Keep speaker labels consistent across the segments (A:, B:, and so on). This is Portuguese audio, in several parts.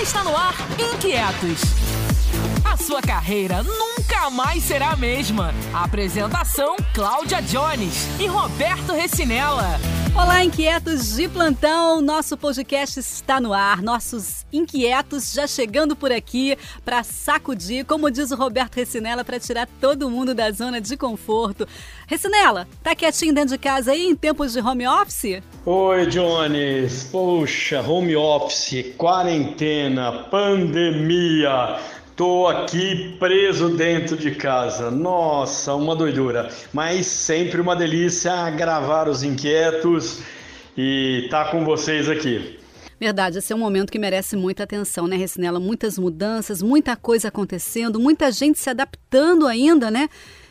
A: Está no ar Inquietos. A sua carreira nunca mais será a mesma. apresentação: Cláudia Jones e Roberto Recinella.
B: Olá, inquietos de plantão. Nosso podcast está no ar. Nossos inquietos já chegando por aqui para sacudir, como diz o Roberto Recinella, para tirar todo mundo da zona de conforto. Recinella, tá quietinho dentro de casa aí em tempos de home office?
C: Oi, Jones. Poxa, home office, quarentena, pandemia. Tô aqui preso dentro de casa. Nossa, uma doidura. Mas sempre uma delícia gravar os inquietos e tá com vocês aqui.
B: Verdade, esse é um momento que merece muita atenção, né, Recinela? Muitas mudanças, muita coisa acontecendo, muita gente se adaptando ainda, né?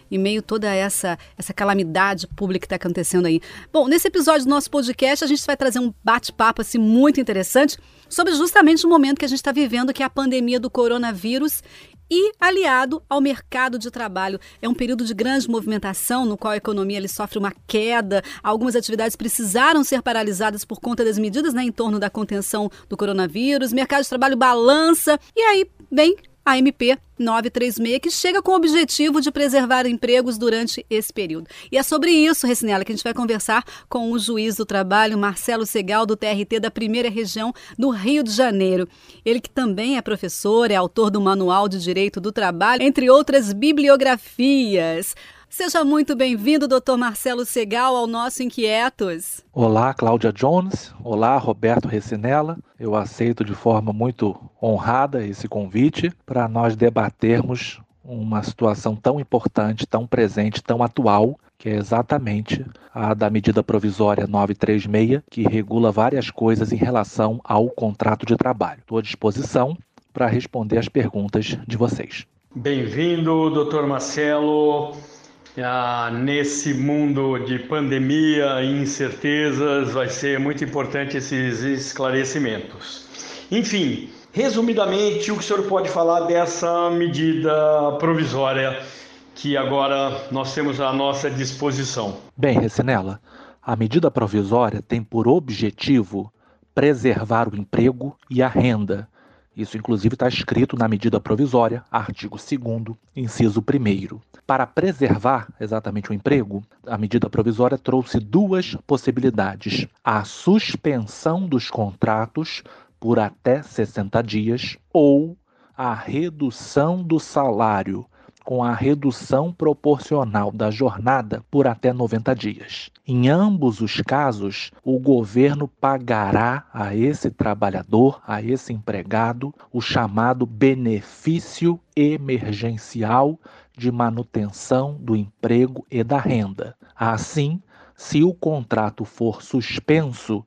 B: Em meio toda essa, essa calamidade pública que está acontecendo aí. Bom, nesse episódio do nosso podcast, a gente vai trazer um bate-papo assim, muito interessante sobre justamente o momento que a gente está vivendo, que é a pandemia do coronavírus e aliado ao mercado de trabalho. É um período de grande movimentação no qual a economia ele sofre uma queda. Algumas atividades precisaram ser paralisadas por conta das medidas né, em torno da contenção do coronavírus. Mercado de trabalho balança. E aí, bem, a MP 936, que chega com o objetivo de preservar empregos durante esse período. E é sobre isso, Recinela, que a gente vai conversar com o juiz do trabalho, Marcelo Segal, do TRT da primeira região do Rio de Janeiro. Ele que também é professor, é autor do Manual de Direito do Trabalho, entre outras bibliografias. Seja muito bem-vindo, doutor Marcelo Segal, ao nosso Inquietos.
D: Olá, Cláudia Jones. Olá, Roberto Recinella. Eu aceito de forma muito honrada esse convite para nós debatermos uma situação tão importante, tão presente, tão atual, que é exatamente a da medida provisória 936, que regula várias coisas em relação ao contrato de trabalho. Estou à disposição para responder as perguntas de vocês.
C: Bem-vindo, doutor Marcelo. Ah, nesse mundo de pandemia e incertezas, vai ser muito importante esses esclarecimentos. Enfim, resumidamente, o que o senhor pode falar dessa medida provisória que agora nós temos à nossa disposição?
D: Bem, Recinela, a medida provisória tem por objetivo preservar o emprego e a renda. Isso, inclusive, está escrito na medida provisória, artigo 2, inciso 1. Para preservar exatamente o emprego, a medida provisória trouxe duas possibilidades: a suspensão dos contratos por até 60 dias ou a redução do salário com a redução proporcional da jornada por até 90 dias. Em ambos os casos, o governo pagará a esse trabalhador, a esse empregado, o chamado benefício emergencial de manutenção do emprego e da renda. Assim, se o contrato for suspenso,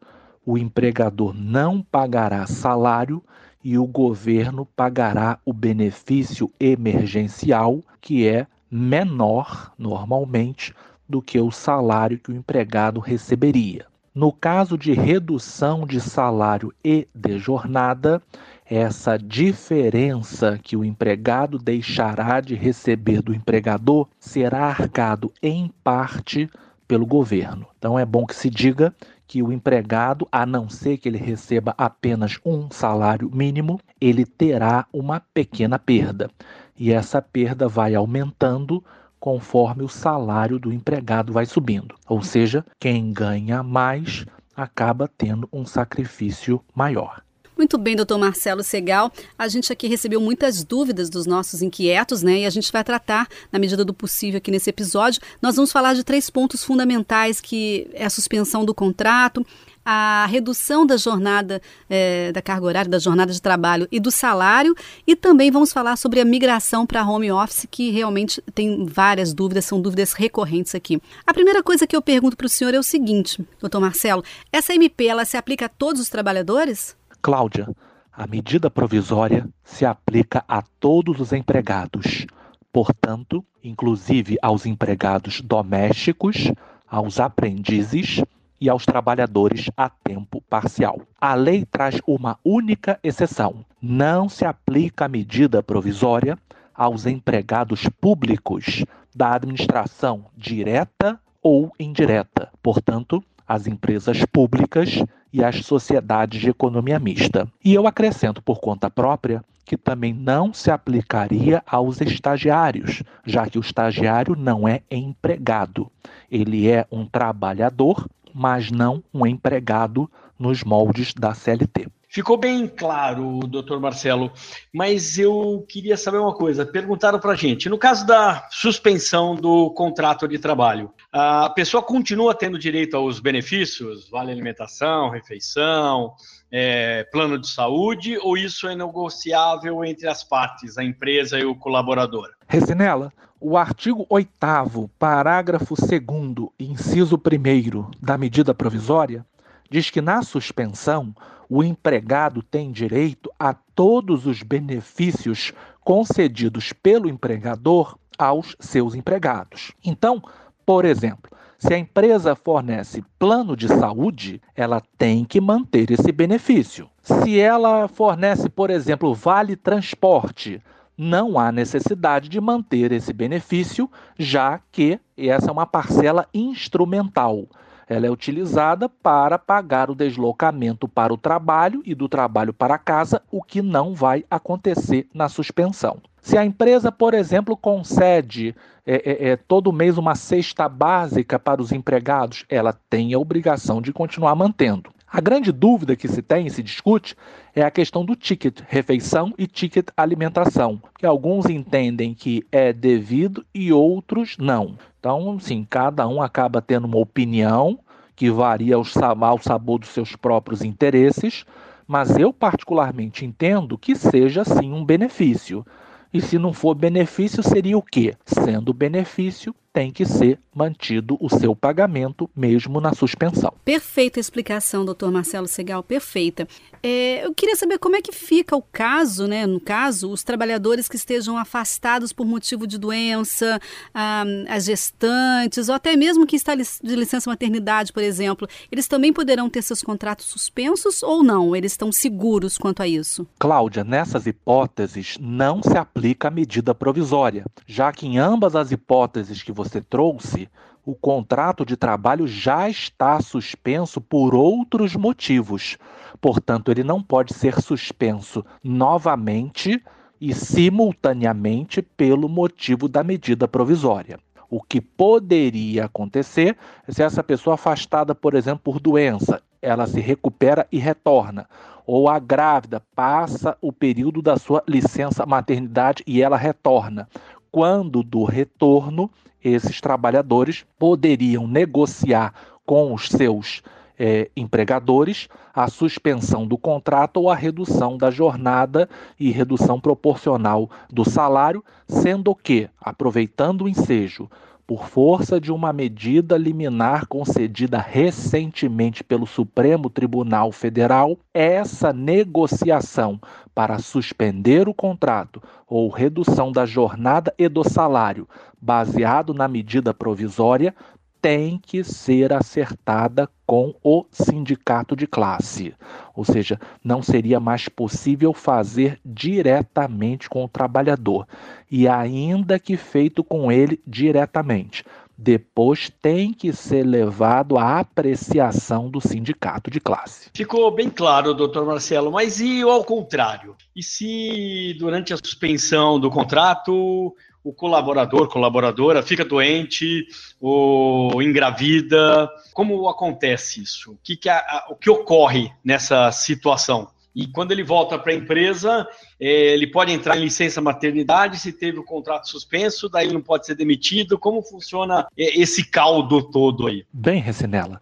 D: o empregador não pagará salário e o governo pagará o benefício emergencial, que é menor, normalmente, do que o salário que o empregado receberia. No caso de redução de salário e de jornada, essa diferença que o empregado deixará de receber do empregador será arcado em parte pelo governo. Então é bom que se diga que o empregado, a não ser que ele receba apenas um salário mínimo, ele terá uma pequena perda. E essa perda vai aumentando conforme o salário do empregado vai subindo. Ou seja, quem ganha mais acaba tendo um sacrifício maior.
B: Muito bem, doutor Marcelo Segal. A gente aqui recebeu muitas dúvidas dos nossos inquietos, né? E a gente vai tratar, na medida do possível, aqui nesse episódio. Nós vamos falar de três pontos fundamentais, que é a suspensão do contrato, a redução da jornada, é, da carga horária, da jornada de trabalho e do salário, e também vamos falar sobre a migração para home office, que realmente tem várias dúvidas, são dúvidas recorrentes aqui. A primeira coisa que eu pergunto para o senhor é o seguinte, doutor Marcelo, essa MP ela se aplica a todos os trabalhadores?
D: Cláudia, a medida provisória se aplica a todos os empregados, portanto, inclusive aos empregados domésticos, aos aprendizes e aos trabalhadores a tempo parcial. A lei traz uma única exceção: não se aplica a medida provisória aos empregados públicos da administração direta ou indireta. Portanto, as empresas públicas e as sociedades de economia mista. E eu acrescento por conta própria que também não se aplicaria aos estagiários, já que o estagiário não é empregado. Ele é um trabalhador, mas não um empregado nos moldes da CLT.
C: Ficou bem claro, doutor Marcelo, mas eu queria saber uma coisa. Perguntaram para a gente, no caso da suspensão do contrato de trabalho, a pessoa continua tendo direito aos benefícios, vale alimentação, refeição, é, plano de saúde, ou isso é negociável entre as partes, a empresa e o colaborador?
D: Resinela, o artigo 8 parágrafo 2 inciso 1 da medida provisória diz que na suspensão o empregado tem direito a todos os benefícios concedidos pelo empregador aos seus empregados. Então, por exemplo, se a empresa fornece plano de saúde, ela tem que manter esse benefício. Se ela fornece, por exemplo, vale transporte, não há necessidade de manter esse benefício, já que essa é uma parcela instrumental. Ela é utilizada para pagar o deslocamento para o trabalho e do trabalho para casa, o que não vai acontecer na suspensão. Se a empresa, por exemplo, concede é, é, é, todo mês uma cesta básica para os empregados, ela tem a obrigação de continuar mantendo. A grande dúvida que se tem e se discute é a questão do ticket refeição e ticket alimentação, que alguns entendem que é devido e outros não. Então, sim, cada um acaba tendo uma opinião que varia ao sabor dos seus próprios interesses, mas eu particularmente entendo que seja sim um benefício. E se não for benefício, seria o quê? Sendo benefício, tem que ser mantido o seu pagamento, mesmo na suspensão.
B: Perfeita explicação, doutor Marcelo Segal, perfeita. É, eu queria saber como é que fica o caso, né? No caso, os trabalhadores que estejam afastados por motivo de doença, ah, as gestantes, ou até mesmo que está de licença maternidade, por exemplo, eles também poderão ter seus contratos suspensos ou não? Eles estão seguros quanto a isso?
D: Cláudia, nessas hipóteses não se aplica a medida provisória, já que em ambas as hipóteses que você trouxe, o contrato de trabalho já está suspenso por outros motivos. Portanto, ele não pode ser suspenso novamente e simultaneamente pelo motivo da medida provisória. O que poderia acontecer é se essa pessoa afastada, por exemplo, por doença, ela se recupera e retorna. Ou a grávida passa o período da sua licença maternidade e ela retorna. Quando do retorno, esses trabalhadores poderiam negociar com os seus é, empregadores a suspensão do contrato ou a redução da jornada e redução proporcional do salário, sendo que, aproveitando o ensejo, por força de uma medida liminar concedida recentemente pelo Supremo Tribunal Federal, essa negociação para suspender o contrato ou redução da jornada e do salário, baseado na medida provisória, tem que ser acertada com o sindicato de classe. Ou seja, não seria mais possível fazer diretamente com o trabalhador. E ainda que feito com ele diretamente, depois tem que ser levado à apreciação do sindicato de classe.
C: Ficou bem claro, doutor Marcelo, mas e ao contrário? E se durante a suspensão do contrato o colaborador, colaboradora fica doente ou engravida. Como acontece isso? O que, que, a, o que ocorre nessa situação? E quando ele volta para a empresa, é, ele pode entrar em licença maternidade se teve o contrato suspenso, daí ele não pode ser demitido. Como funciona é, esse caldo todo aí?
D: Bem, Recinela,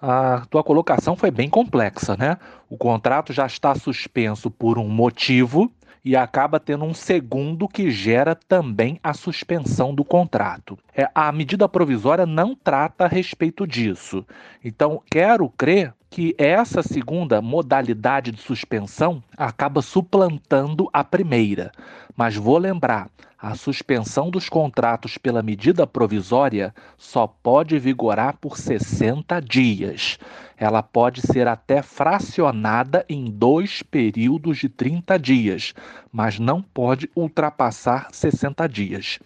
D: a tua colocação foi bem complexa, né? O contrato já está suspenso por um motivo e acaba tendo um segundo que gera também a suspensão do contrato. É, a medida provisória não trata a respeito disso. Então, quero crer que essa segunda modalidade de suspensão acaba suplantando a primeira. Mas vou lembrar, a suspensão dos contratos pela medida provisória só pode vigorar por 60 dias. Ela pode ser até fracionada em dois períodos de 30 dias, mas não pode ultrapassar 60 dias.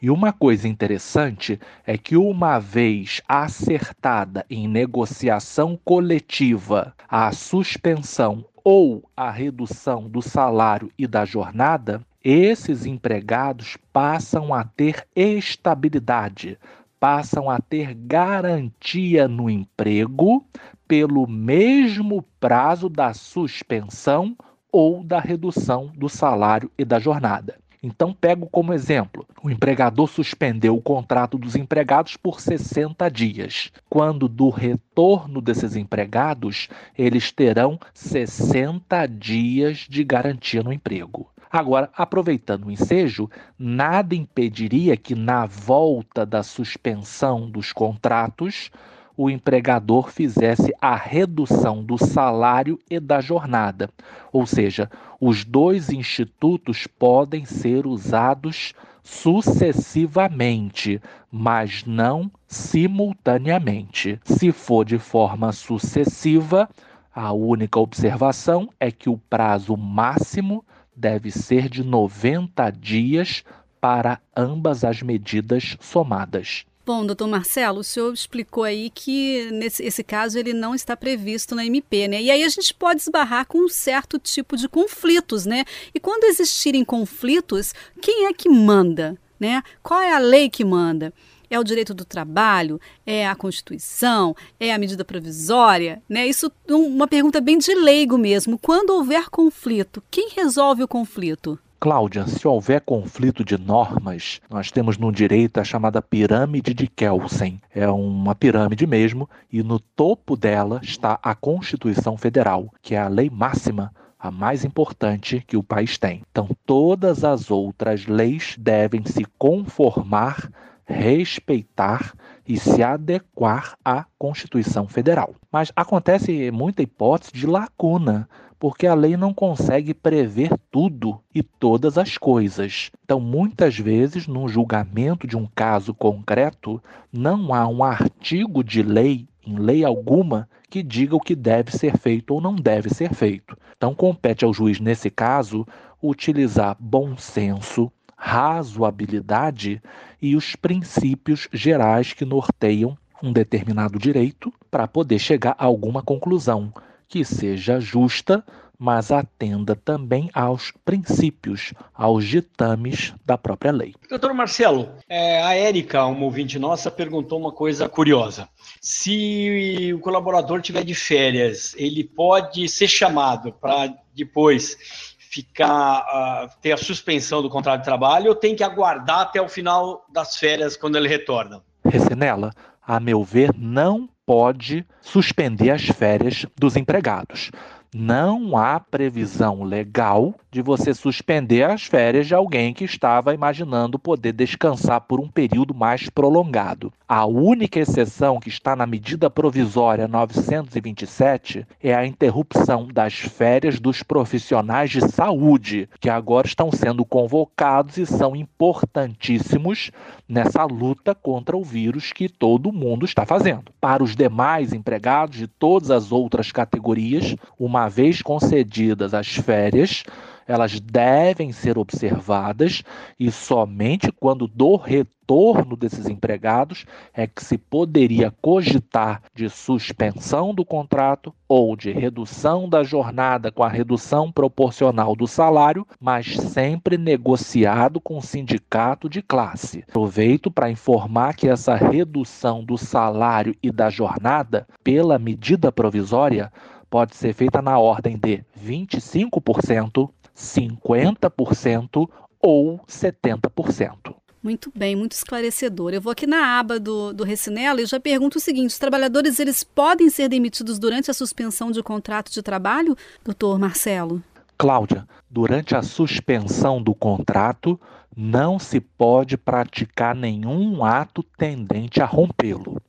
D: E uma coisa interessante é que, uma vez acertada em negociação coletiva a suspensão ou a redução do salário e da jornada, esses empregados passam a ter estabilidade, passam a ter garantia no emprego pelo mesmo prazo da suspensão ou da redução do salário e da jornada. Então, pego como exemplo: o empregador suspendeu o contrato dos empregados por 60 dias. Quando do retorno desses empregados, eles terão 60 dias de garantia no emprego. Agora, aproveitando o ensejo, nada impediria que, na volta da suspensão dos contratos, o empregador fizesse a redução do salário e da jornada. Ou seja, os dois institutos podem ser usados sucessivamente, mas não simultaneamente. Se for de forma sucessiva, a única observação é que o prazo máximo deve ser de 90 dias para ambas as medidas somadas.
B: Bom, doutor Marcelo, o senhor explicou aí que nesse esse caso ele não está previsto na MP, né? E aí a gente pode esbarrar com um certo tipo de conflitos, né? E quando existirem conflitos, quem é que manda, né? Qual é a lei que manda? É o direito do trabalho? É a Constituição? É a medida provisória? Né? Isso é uma pergunta bem de leigo mesmo. Quando houver conflito, quem resolve o conflito?
D: Cláudia, se houver conflito de normas, nós temos no direito a chamada pirâmide de Kelsen. É uma pirâmide mesmo, e no topo dela está a Constituição Federal, que é a lei máxima a mais importante que o país tem. Então, todas as outras leis devem se conformar, respeitar e se adequar à Constituição Federal. Mas acontece muita hipótese de lacuna porque a lei não consegue prever tudo e todas as coisas. Então, muitas vezes, no julgamento de um caso concreto, não há um artigo de lei, em lei alguma, que diga o que deve ser feito ou não deve ser feito. Então, compete ao juiz, nesse caso, utilizar bom senso, razoabilidade e os princípios gerais que norteiam um determinado direito para poder chegar a alguma conclusão que seja justa, mas atenda também aos princípios, aos ditames da própria lei.
C: Doutor Marcelo, é, a Érica, uma ouvinte nossa, perguntou uma coisa curiosa. Se o colaborador tiver de férias, ele pode ser chamado para depois ficar uh, ter a suspensão do contrato de trabalho ou tem que aguardar até o final das férias quando ele retorna?
D: Recenela, a meu ver, não pode suspender as férias dos empregados. Não há previsão legal de você suspender as férias de alguém que estava imaginando poder descansar por um período mais prolongado. A única exceção que está na medida provisória 927 é a interrupção das férias dos profissionais de saúde, que agora estão sendo convocados e são importantíssimos nessa luta contra o vírus que todo mundo está fazendo. Para os demais empregados de todas as outras categorias, uma vez concedidas as férias, elas devem ser observadas e somente quando do retorno desses empregados é que se poderia cogitar de suspensão do contrato ou de redução da jornada com a redução proporcional do salário, mas sempre negociado com o sindicato de classe. Aproveito para informar que essa redução do salário e da jornada pela medida provisória pode ser feita na ordem de 25%, 50% ou 70%.
B: Muito bem, muito esclarecedor. Eu vou aqui na aba do, do Recinela e já pergunto o seguinte: os trabalhadores eles podem ser demitidos durante a suspensão de contrato de trabalho, doutor Marcelo?
D: Cláudia, durante a suspensão do contrato, não se pode praticar nenhum ato tendente a rompê-lo.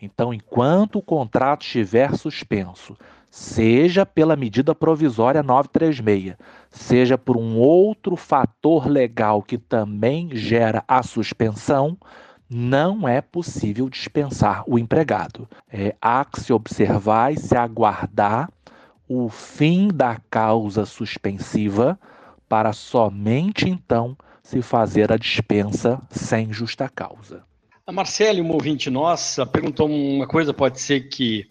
D: Então, enquanto o contrato estiver suspenso, seja pela medida provisória 936, seja por um outro fator legal que também gera a suspensão, não é possível dispensar o empregado. É, há que se observar e se aguardar o fim da causa suspensiva para somente então se fazer a dispensa sem justa causa.
C: A Marcele, uma ouvinte nossa, perguntou uma coisa, pode ser que,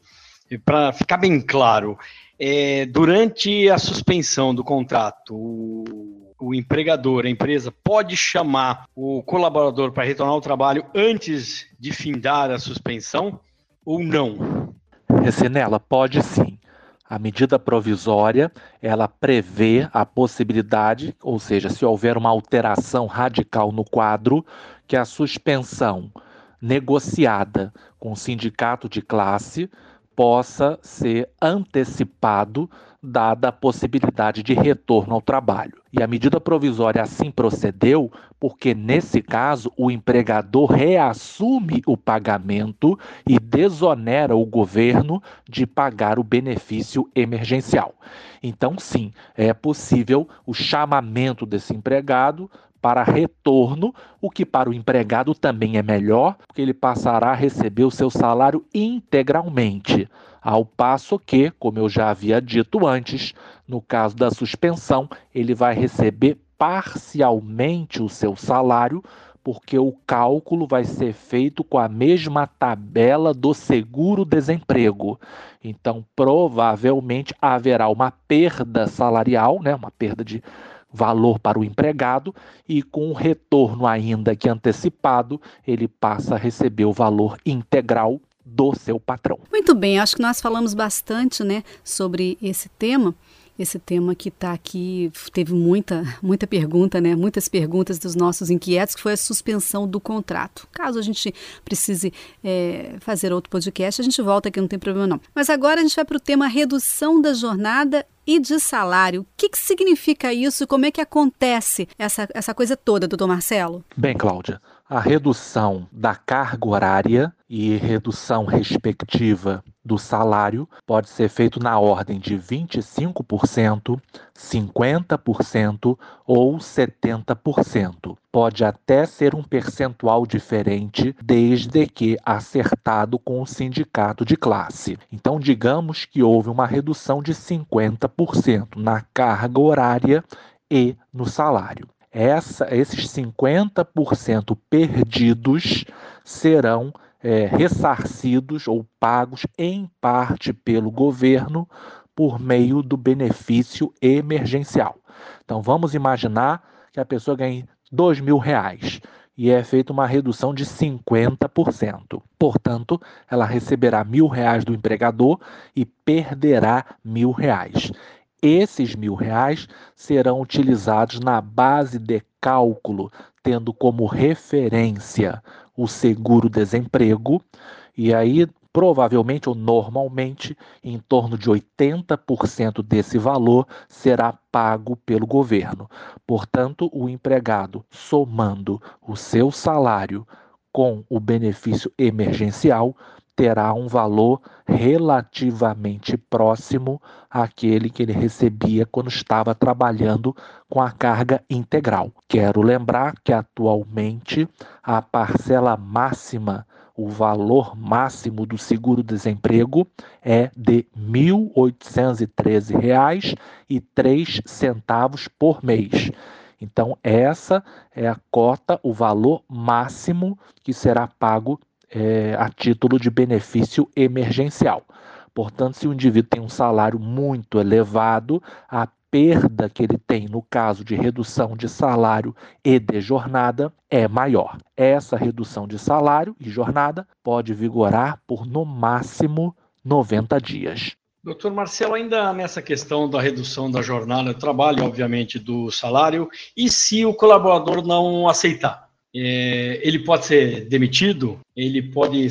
C: para ficar bem claro, é, durante a suspensão do contrato, o, o empregador, a empresa, pode chamar o colaborador para retornar ao trabalho antes de findar a suspensão ou não?
D: Recinela, pode sim. A medida provisória, ela prevê a possibilidade, ou seja, se houver uma alteração radical no quadro, que a suspensão negociada com o sindicato de classe possa ser antecipado dada a possibilidade de retorno ao trabalho. E a medida provisória assim procedeu porque, nesse caso, o empregador reassume o pagamento e desonera o governo de pagar o benefício emergencial. Então, sim, é possível o chamamento desse empregado para retorno, o que para o empregado também é melhor, porque ele passará a receber o seu salário integralmente. Ao passo que, como eu já havia dito antes, no caso da suspensão, ele vai receber parcialmente o seu salário, porque o cálculo vai ser feito com a mesma tabela do seguro-desemprego. Então, provavelmente haverá uma perda salarial, né, uma perda de valor para o empregado e com o retorno ainda que antecipado, ele passa a receber o valor integral do seu patrão.
B: Muito bem, acho que nós falamos bastante, né, sobre esse tema esse tema que está aqui, teve muita, muita pergunta, né? Muitas perguntas dos nossos inquietos, que foi a suspensão do contrato. Caso a gente precise é, fazer outro podcast, a gente volta aqui, não tem problema não. Mas agora a gente vai para o tema redução da jornada e de salário. O que, que significa isso? Como é que acontece essa, essa coisa toda, doutor Marcelo?
D: Bem, Cláudia, a redução da carga horária e redução respectiva do salário pode ser feito na ordem de 25%, 50% ou 70%. Pode até ser um percentual diferente, desde que acertado com o sindicato de classe. Então, digamos que houve uma redução de 50% na carga horária e no salário. Essa, esses 50% perdidos serão é, ressarcidos ou pagos em parte pelo governo por meio do benefício emergencial. Então vamos imaginar que a pessoa ganhe dois mil reais e é feita uma redução de 50%. Portanto, ela receberá mil reais do empregador e perderá mil reais. Esses mil reais serão utilizados na base de cálculo, tendo como referência o seguro-desemprego, e aí provavelmente ou normalmente em torno de 80% desse valor será pago pelo governo. Portanto, o empregado somando o seu salário com o benefício emergencial terá um valor relativamente próximo àquele que ele recebia quando estava trabalhando com a carga integral. Quero lembrar que atualmente a parcela máxima o valor máximo do seguro-desemprego é de R$ 1.813,03 por mês. Então, essa é a cota, o valor máximo que será pago é, a título de benefício emergencial. Portanto, se o indivíduo tem um salário muito elevado, a perda que ele tem no caso de redução de salário e de jornada é maior. Essa redução de salário e jornada pode vigorar por no máximo 90 dias.
C: Doutor Marcelo, ainda nessa questão da redução da jornada de trabalho, obviamente, do salário, e se o colaborador não aceitar? É, ele pode ser demitido, ele pode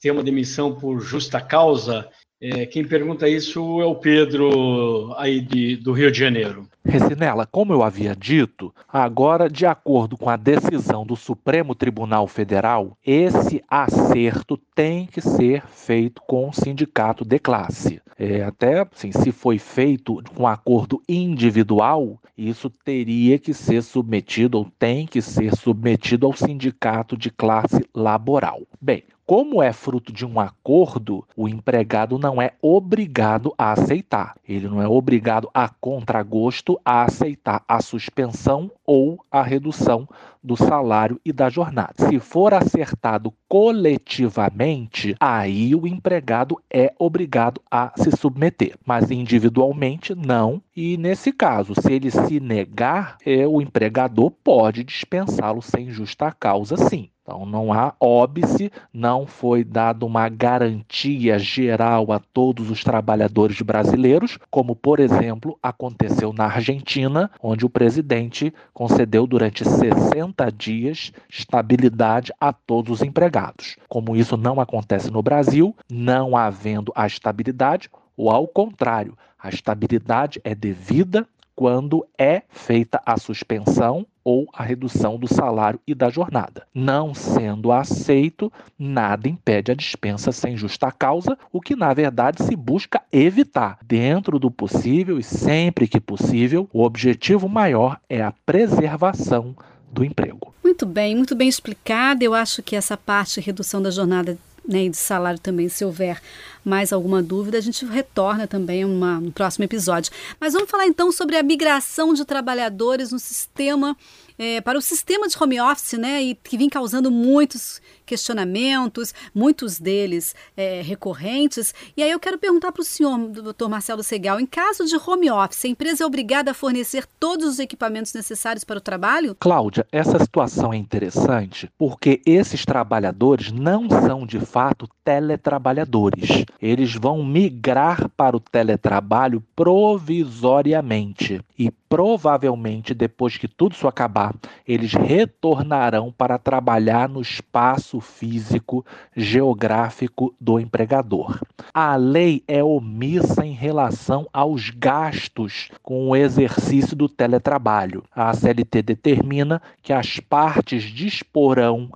C: ter uma demissão por justa causa. É, quem pergunta isso é o Pedro, aí de, do Rio de Janeiro.
D: Recinela, como eu havia dito, agora, de acordo com a decisão do Supremo Tribunal Federal, esse acerto tem que ser feito com o sindicato de classe. É, até assim, se foi feito com acordo individual, isso teria que ser submetido ou tem que ser submetido ao sindicato de classe laboral. Bem, como é fruto de um acordo, o empregado não é obrigado a aceitar. Ele não é obrigado a contragosto a aceitar a suspensão ou a redução do salário e da jornada. Se for acertado coletivamente, aí o empregado é obrigado a se submeter, mas individualmente não. E nesse caso, se ele se negar, é, o empregador pode dispensá-lo sem justa causa, sim. Então não há óbice, não foi dada uma garantia geral a todos os trabalhadores brasileiros, como por exemplo aconteceu na Argentina, onde o presidente concedeu durante 60 dias estabilidade a todos os empregados. Como isso não acontece no Brasil, não havendo a estabilidade, ou ao contrário, a estabilidade é devida quando é feita a suspensão ou a redução do salário e da jornada. Não sendo aceito, nada impede a dispensa sem justa causa, o que na verdade se busca evitar. Dentro do possível e sempre que possível, o objetivo maior é a preservação do emprego.
B: Muito bem, muito bem explicado. Eu acho que essa parte redução da jornada né, e de salário também, se houver mais alguma dúvida, a gente retorna também uma, no próximo episódio. Mas vamos falar então sobre a migração de trabalhadores no sistema é, para o sistema de home office, né, e que vem causando muitos questionamentos, muitos deles é, recorrentes. E aí eu quero perguntar para o senhor, doutor Marcelo Segal, em caso de home office, a empresa é obrigada a fornecer todos os equipamentos necessários para o trabalho?
D: Cláudia, essa situação é interessante porque esses trabalhadores não são de fato teletrabalhadores. Eles vão migrar para o teletrabalho provisoriamente e provavelmente depois que tudo isso acabar, eles retornarão para trabalhar no espaço físico geográfico do empregador. A lei é omissa em relação aos gastos com o exercício do teletrabalho. A CLT determina que as partes disporão,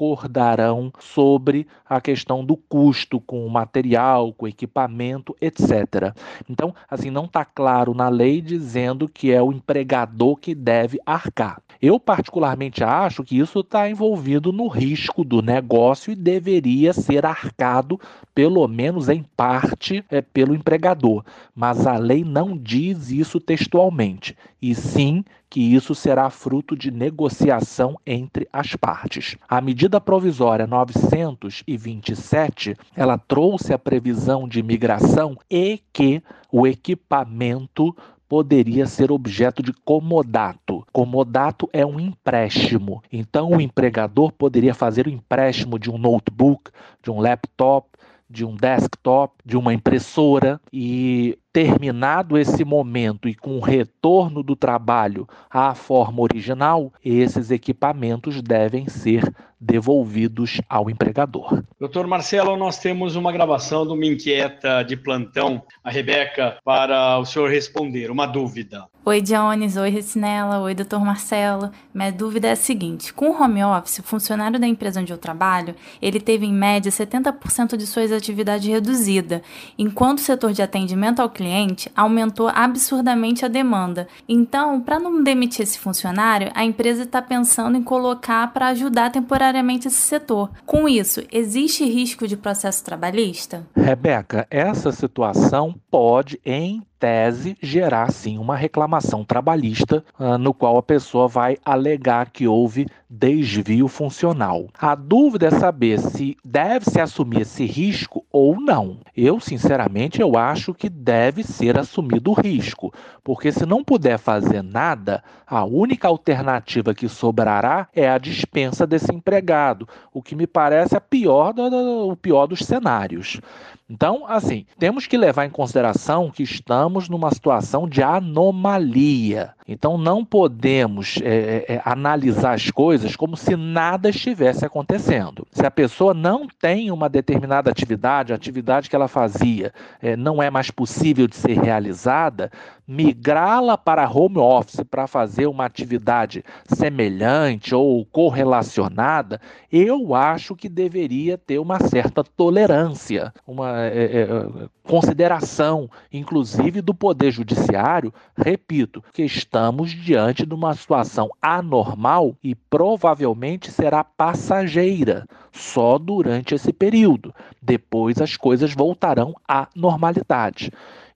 D: acordarão sobre a questão do custo com o material, com o equipamento, etc. Então, assim, não está claro na lei dizendo que é o empregador que deve arcar. Eu, particularmente, acho que isso está envolvido no risco do negócio e deveria ser arcado, pelo menos em parte, é, pelo empregador. Mas a lei não diz isso textualmente, e sim que isso será fruto de negociação entre as partes. A medida provisória 927, ela trouxe a previsão de migração e que o equipamento poderia ser objeto de comodato. Comodato é um empréstimo. Então, o empregador poderia fazer o empréstimo de um notebook, de um laptop, de um desktop, de uma impressora e terminado esse momento e com o retorno do trabalho à forma original, esses equipamentos devem ser devolvidos ao empregador.
C: Doutor Marcelo, nós temos uma gravação de uma inquieta de plantão, a Rebeca, para o senhor responder uma dúvida.
E: Oi, Jones. Oi, Recinela. Oi, doutor Marcelo. Minha dúvida é a seguinte: com o home office, o funcionário da empresa onde eu trabalho, ele teve em média 70% de suas atividades reduzida, enquanto o setor de atendimento ao cliente aumentou absurdamente a demanda. Então, para não demitir esse funcionário, a empresa está pensando em colocar para ajudar temporariamente esse setor. Com isso, existe risco de processo trabalhista?
D: Rebeca, essa situação pode, em tese, gerar sim uma reclamação trabalhista, uh, no qual a pessoa vai alegar que houve desvio funcional. A dúvida é saber se deve-se assumir esse risco ou não. Eu, sinceramente, eu acho que deve ser assumido o risco, porque se não puder fazer nada, a única alternativa que sobrará é a dispensa desse empregado, o que me parece a pior do, o pior dos cenários. Então, assim, temos que levar em consideração que estamos numa situação de anomalia. Então, não podemos é, é, analisar as coisas como se nada estivesse acontecendo. Se a pessoa não tem uma determinada atividade, a atividade que ela fazia é, não é mais possível de ser realizada, migrá-la para home office para fazer uma atividade semelhante ou correlacionada, eu acho que deveria ter uma certa tolerância, uma, é, é, consideração, inclusive do Poder Judiciário, repito, que estamos diante de uma situação anormal e provavelmente será passageira, só durante esse período. Depois as coisas voltarão à normalidade.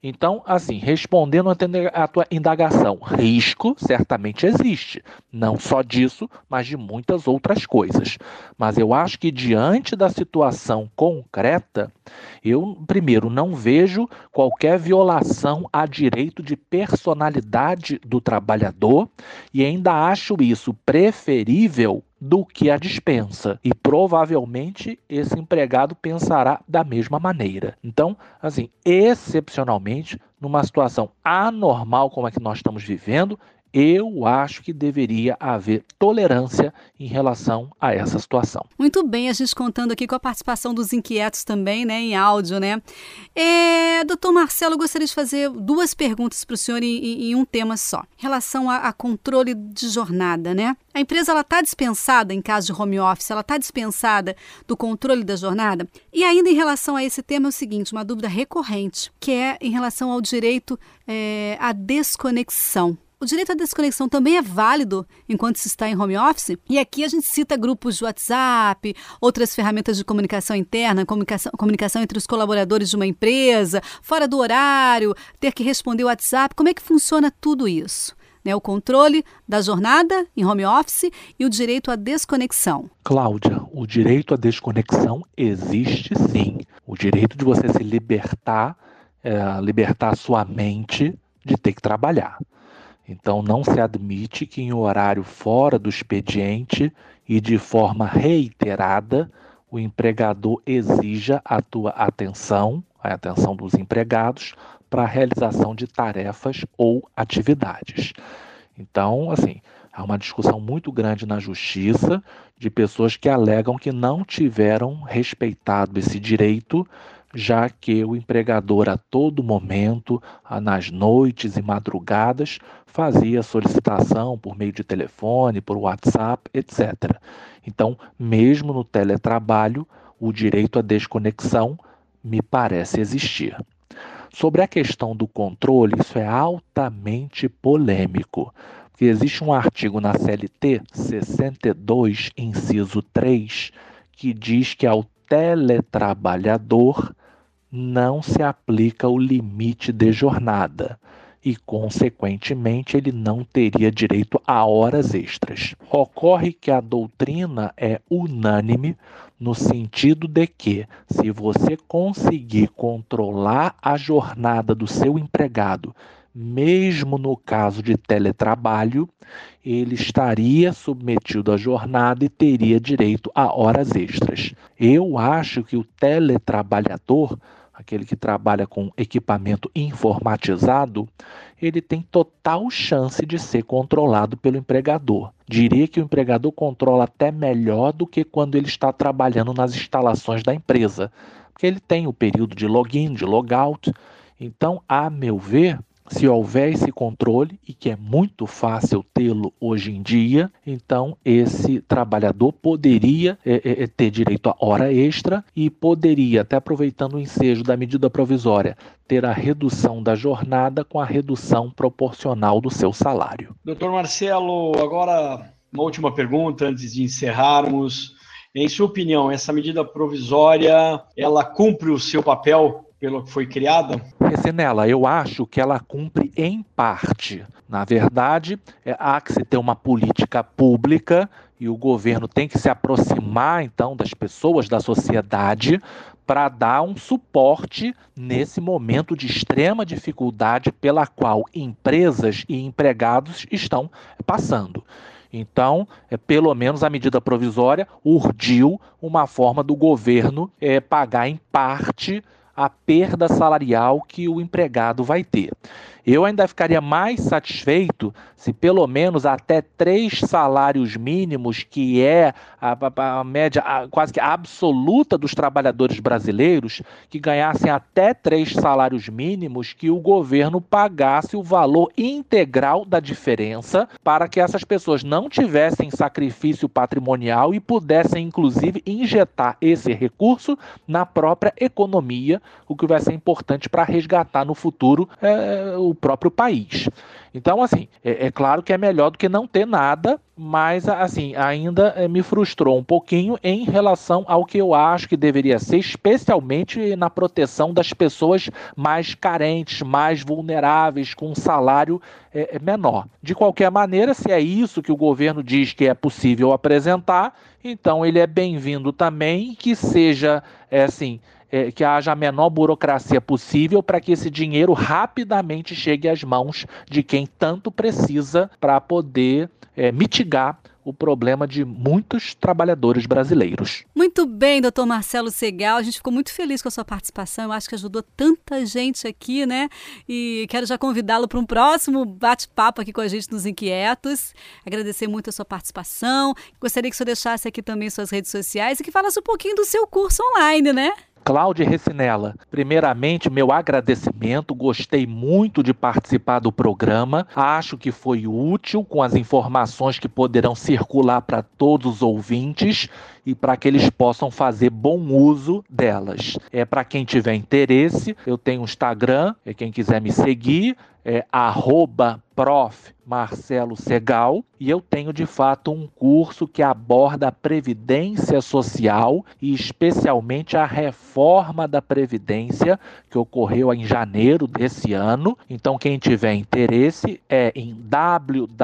D: Então, assim, respondendo a tua indagação, risco certamente existe. Não só disso, mas de muitas outras coisas. Mas eu acho que diante da situação concreta, eu, primeiro, não vejo qualquer violação a direito de personalidade do trabalhador e ainda acho isso preferível do que a dispensa. E provavelmente esse empregado pensará da mesma maneira. Então, assim, excepcionalmente, numa situação anormal como a que nós estamos vivendo, eu acho que deveria haver tolerância em relação a essa situação.
B: Muito bem, a gente contando aqui com a participação dos inquietos também, né, em áudio, né? É, doutor Marcelo, gostaria de fazer duas perguntas para o senhor em, em, um tema só. Em relação a, a controle de jornada, né? A empresa ela está dispensada em caso de home office, ela está dispensada do controle da jornada. E ainda em relação a esse tema é o seguinte, uma dúvida recorrente, que é em relação ao direito é, à desconexão. O direito à desconexão também é válido enquanto se está em home office? E aqui a gente cita grupos de WhatsApp, outras ferramentas de comunicação interna, comunicação, comunicação entre os colaboradores de uma empresa, fora do horário, ter que responder o WhatsApp. Como é que funciona tudo isso? Né, o controle da jornada em home office e o direito à desconexão.
D: Cláudia, o direito à desconexão existe sim. O direito de você se libertar, é, libertar a sua mente de ter que trabalhar. Então, não se admite que em horário fora do expediente e de forma reiterada o empregador exija a tua atenção, a atenção dos empregados, para a realização de tarefas ou atividades. Então, assim, há uma discussão muito grande na justiça de pessoas que alegam que não tiveram respeitado esse direito já que o empregador a todo momento, nas noites e madrugadas, fazia solicitação por meio de telefone, por WhatsApp, etc. Então, mesmo no teletrabalho, o direito à desconexão me parece existir. Sobre a questão do controle, isso é altamente polêmico, porque existe um artigo na CLT 62, inciso 3, que diz que ao teletrabalhador não se aplica o limite de jornada e, consequentemente, ele não teria direito a horas extras. Ocorre que a doutrina é unânime no sentido de que, se você conseguir controlar a jornada do seu empregado, mesmo no caso de teletrabalho, ele estaria submetido à jornada e teria direito a horas extras. Eu acho que o teletrabalhador aquele que trabalha com equipamento informatizado, ele tem total chance de ser controlado pelo empregador. Diria que o empregador controla até melhor do que quando ele está trabalhando nas instalações da empresa, porque ele tem o período de login, de logout. Então, a meu ver, se houver esse controle, e que é muito fácil tê-lo hoje em dia, então esse trabalhador poderia é, é, é, ter direito a hora extra e poderia, até aproveitando o ensejo da medida provisória, ter a redução da jornada com a redução proporcional do seu salário.
C: Doutor Marcelo, agora uma última pergunta antes de encerrarmos. Em sua opinião, essa medida provisória, ela cumpre o seu papel pelo que foi criada?
D: nela, eu acho que ela cumpre em parte. Na verdade, é, há que se ter uma política pública e o governo tem que se aproximar então das pessoas, da sociedade, para dar um suporte nesse momento de extrema dificuldade pela qual empresas e empregados estão passando. Então, é, pelo menos a medida provisória urdiu uma forma do governo é, pagar em parte a perda salarial que o empregado vai ter. Eu ainda ficaria mais satisfeito se pelo menos até três salários mínimos, que é a, a, a média a, quase que absoluta dos trabalhadores brasileiros, que ganhassem até três salários mínimos, que o governo pagasse o valor integral da diferença para que essas pessoas não tivessem sacrifício patrimonial e pudessem, inclusive, injetar esse recurso na própria economia, o que vai ser importante para resgatar no futuro é, o próprio país. Então, assim, é, é, claro que é melhor do que não ter nada, mas, assim, ainda é, me frustrou um pouquinho em relação ao que eu acho que deveria ser, especialmente na proteção das pessoas mais carentes, mais vulneráveis, com um salário é, é menor. De qualquer maneira, se é isso que o governo diz que é possível apresentar, então ele é bem-vindo também que seja, é, assim, é, que haja a menor burocracia possível para que esse dinheiro rapidamente chegue às mãos de quem tanto precisa para poder é, mitigar o problema de muitos trabalhadores brasileiros.
B: Muito bem, doutor Marcelo Segal. A gente ficou muito feliz com a sua participação. Eu acho que ajudou tanta gente aqui, né? E quero já convidá-lo para um próximo bate-papo aqui com a gente nos Inquietos. Agradecer muito a sua participação. Gostaria que o senhor deixasse aqui também suas redes sociais e que falasse um pouquinho do seu curso online, né?
D: Cláudia Recinella, primeiramente, meu agradecimento. Gostei muito de participar do programa. Acho que foi útil com as informações que poderão circular para todos os ouvintes e para que eles possam fazer bom uso delas. É para quem tiver interesse, eu tenho um Instagram, é quem quiser me seguir, é arroba prof. Marcelo Segal, e eu tenho de fato um curso que aborda a previdência social e especialmente a reforma da previdência que ocorreu em janeiro desse ano. Então quem tiver interesse é em www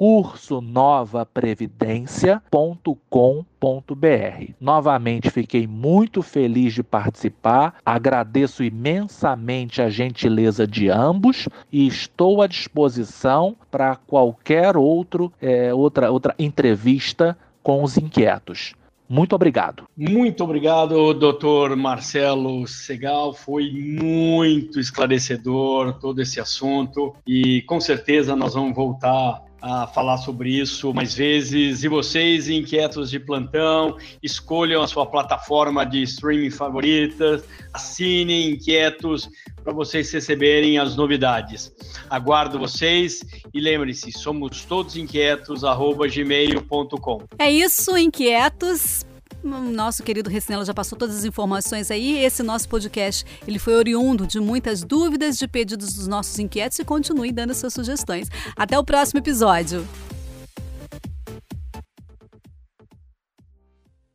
D: cursonovaprevidência.com.br. Novamente fiquei muito feliz de participar, agradeço imensamente a gentileza de ambos e estou à disposição para qualquer outro, é, outra, outra entrevista com os inquietos. Muito obrigado.
C: Muito obrigado, doutor Marcelo Segal. Foi muito esclarecedor todo esse assunto e com certeza nós vamos voltar a falar sobre isso mais vezes. E vocês, inquietos de plantão, escolham a sua plataforma de streaming favorita, assinem Inquietos para vocês receberem as novidades. Aguardo vocês e lembre-se, somos todos inquietos, arroba gmail.com.
B: É isso, inquietos nosso querido Recinela já passou todas as informações aí. Esse nosso podcast ele foi oriundo de muitas dúvidas, de pedidos dos nossos inquietos e continue dando suas sugestões. Até o próximo episódio.